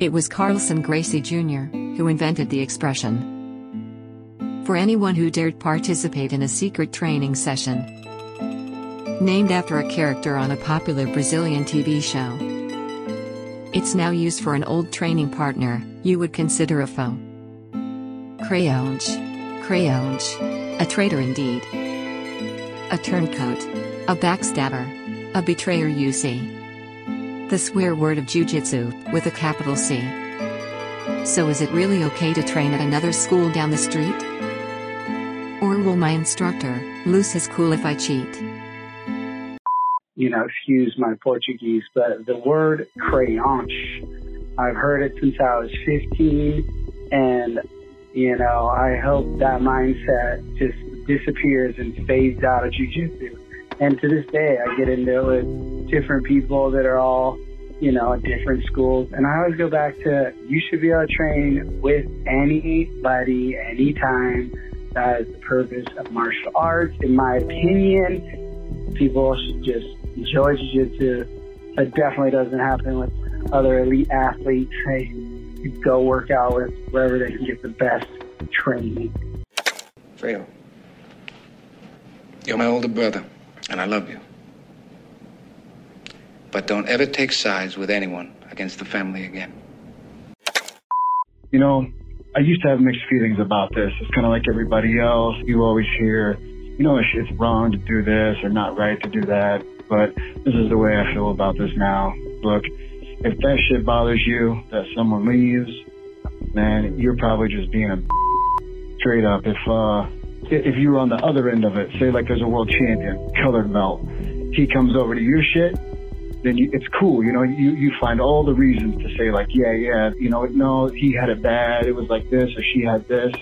It was Carlson Gracie Jr. who invented the expression. For anyone who dared participate in a secret training session, named after a character on a popular Brazilian TV show. It's now used for an old training partner you would consider a foe. Creonte. Creonte. A traitor indeed. A turncoat. A backstabber. A betrayer you see. The swear word of jujitsu, with a capital C. So is it really okay to train at another school down the street? Or will my instructor lose his cool if I cheat? You know, excuse my Portuguese, but the word creonte, I've heard it since I was 15, and, you know, I hope that mindset just disappears and fades out of jujitsu. And to this day, I get into it different people that are all, you know, different schools. And I always go back to you should be able to train with anybody, anytime. That is the purpose of martial arts. In my opinion, people should just enjoy jiu-jitsu. Definitely doesn't happen with other elite athletes. Hey, go work out with wherever they can get the best training. Fredo, you're my older brother and I love you. But don't ever take sides with anyone against the family again. You know, I used to have mixed feelings about this. It's kind of like everybody else. You always hear, you know, it's wrong to do this or not right to do that. But this is the way I feel about this now. Look, if that shit bothers you, that someone leaves, man, you're probably just being a straight up. If, uh, if you were on the other end of it, say like there's a world champion, colored belt, he comes over to your shit, then you, it's cool. You know, you, you find all the reasons to say like, yeah, yeah, you know, no, he had it bad. It was like this or she had this.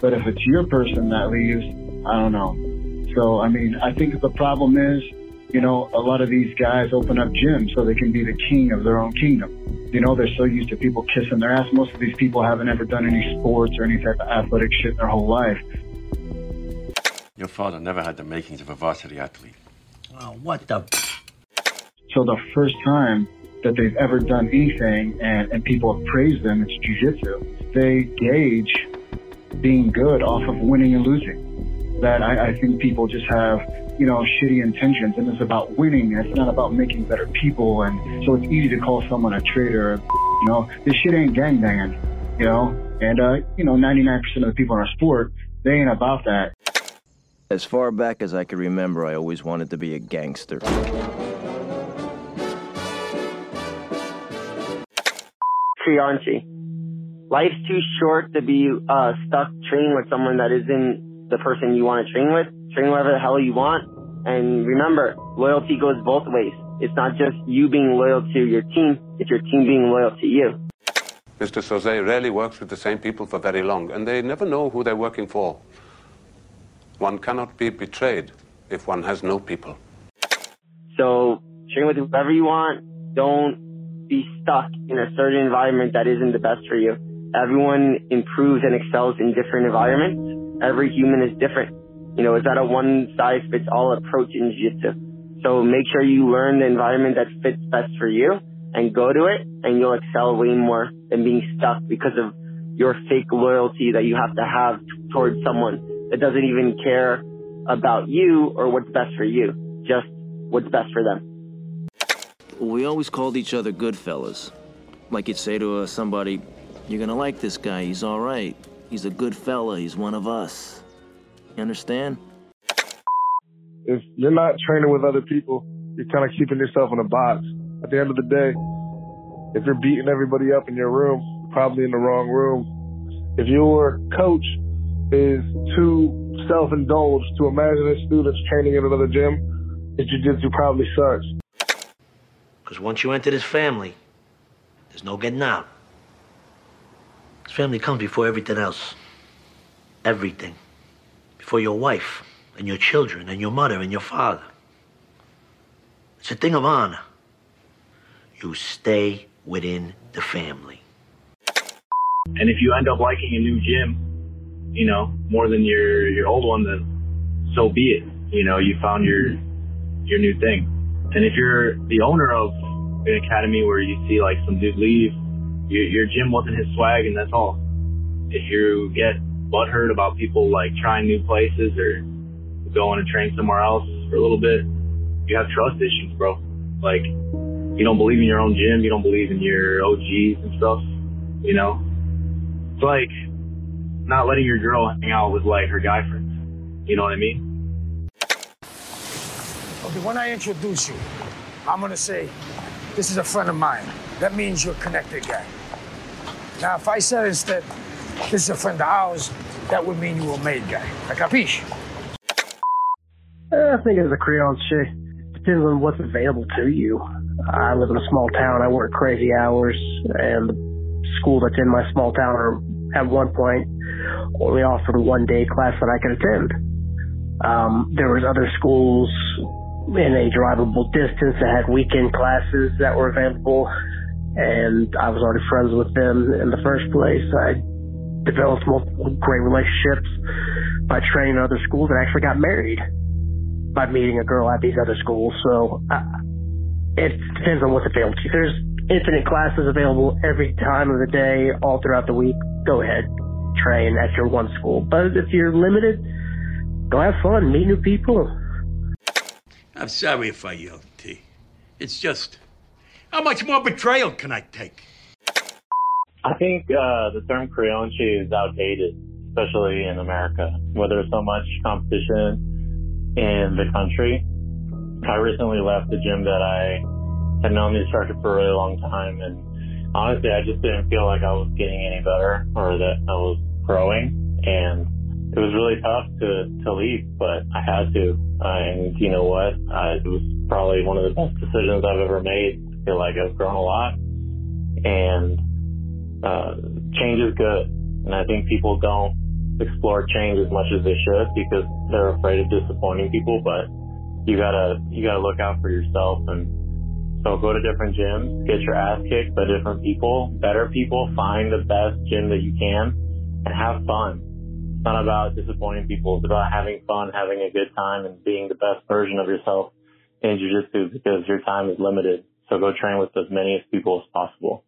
But if it's your person that leaves, I don't know. So, I mean, I think the problem is, you know, a lot of these guys open up gyms so they can be the king of their own kingdom. You know, they're so used to people kissing their ass. Most of these people haven't ever done any sports or any type of athletic shit in their whole life. Your father never had the makings of a varsity athlete. Oh, what the? So the first time that they've ever done anything and, and people have praised them, it's jujitsu. They gauge being good off of winning and losing. That I, I think people just have, you know, shitty intentions and it's about winning. It's not about making better people. And so it's easy to call someone a traitor. You know, this shit ain't gangbanging, you know? And, uh, you know, 99% of the people in our sport, they ain't about that. As far back as I can remember, I always wanted to be a gangster. Trianchi. Life's too short to be uh, stuck training with someone that isn't the person you want to train with. Train whatever the hell you want. And remember, loyalty goes both ways. It's not just you being loyal to your team, it's your team being loyal to you. Mr. Söze rarely works with the same people for very long, and they never know who they're working for. One cannot be betrayed if one has no people. So train with whoever you want. Don't be stuck in a certain environment that isn't the best for you. Everyone improves and excels in different environments. Every human is different. You know, it's not a one size fits all approach in jiu-jitsu. So make sure you learn the environment that fits best for you and go to it and you'll excel way more than being stuck because of your fake loyalty that you have to have towards someone that doesn't even care about you or what's best for you, just what's best for them. We always called each other good fellas. Like you'd say to uh, somebody, you're gonna like this guy, he's all right. He's a good fella, he's one of us. You understand? If you're not training with other people, you're kind of keeping yourself in a box. At the end of the day, if you're beating everybody up in your room, probably in the wrong room. If your coach is too self-indulged to imagine his students training in another gym, his jiu-jitsu probably sucks. Because once you enter this family, there's no getting out. This family comes before everything else. Everything. Before your wife and your children and your mother and your father. It's a thing of honor. You stay within the family. And if you end up liking a new gym, you know, more than your your old one, then so be it. You know, you found your your new thing. And if you're the owner of an academy where you see like some dude leave, Your, your gym wasn't his swag, and that's all. If you get butthurt about people like trying new places or going to train somewhere else for a little bit, you have trust issues, bro. Like, you don't believe in your own gym, you don't believe in your OGs and stuff, you know? It's like not letting your girl hang out with like her guy friends. You know what I mean? Okay, when I introduce you, I'm gonna say, this is a friend of mine. That means you're a connected guy. Now, if I said instead, this is a friend of ours, that would mean you were a made guy. A capiche? Uh, I think as a creonte, depends on what's available to you. I live in a small town. I work crazy hours, and the school that's in my small town at one point only offered one day class that I could attend. Um, there was other schools in a drivable distance that had weekend classes that were available, and I was already friends with them in the first place. I developed multiple great relationships by training at other schools and actually got married by meeting a girl at these other schools. So uh, it depends on what's available. There's infinite classes available every time of the day, all throughout the week. Go ahead, train at your one school. But if you're limited, go have fun, meet new people. I'm sorry if I yelled, T. It's just, how much more betrayal can I take? I think uh, the term creonte is outdated, especially in America, where there's so much competition in the country. I recently left the gym that I had known the instructor for a really long time, and honestly, I just didn't feel like I was getting any better or that I was growing, and it was really tough to to leave, but I had to. And you know what? It was probably one of the best decisions I've ever made. I feel like I've grown a lot, and uh, change is good. And I think people don't explore change as much as they should because they're afraid of disappointing people. But you gotta you gotta look out for yourself and so go to different gyms, get your ass kicked by different people, better people, find the best gym that you can and have fun. It's not about disappointing people. It's about having fun, having a good time and being the best version of yourself in jiu-jitsu because your time is limited. So go train with as many people as possible.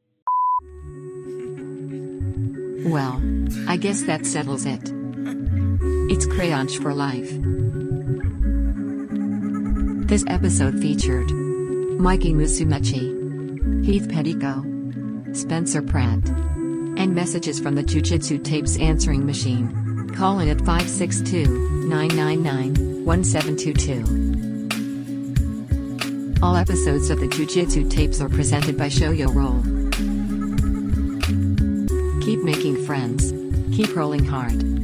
Well, I guess that settles it. It's Creonte for life. This episode featured Mikey Musumeci, Heath Pedigo, Spencer Pratt, and messages from the Jiu Jitsu Tapes answering machine. Call in at 562 999 1722. All episodes of the Jiu Jitsu Tapes are presented by Shoyoroll. Keep making friends. Keep rolling hard.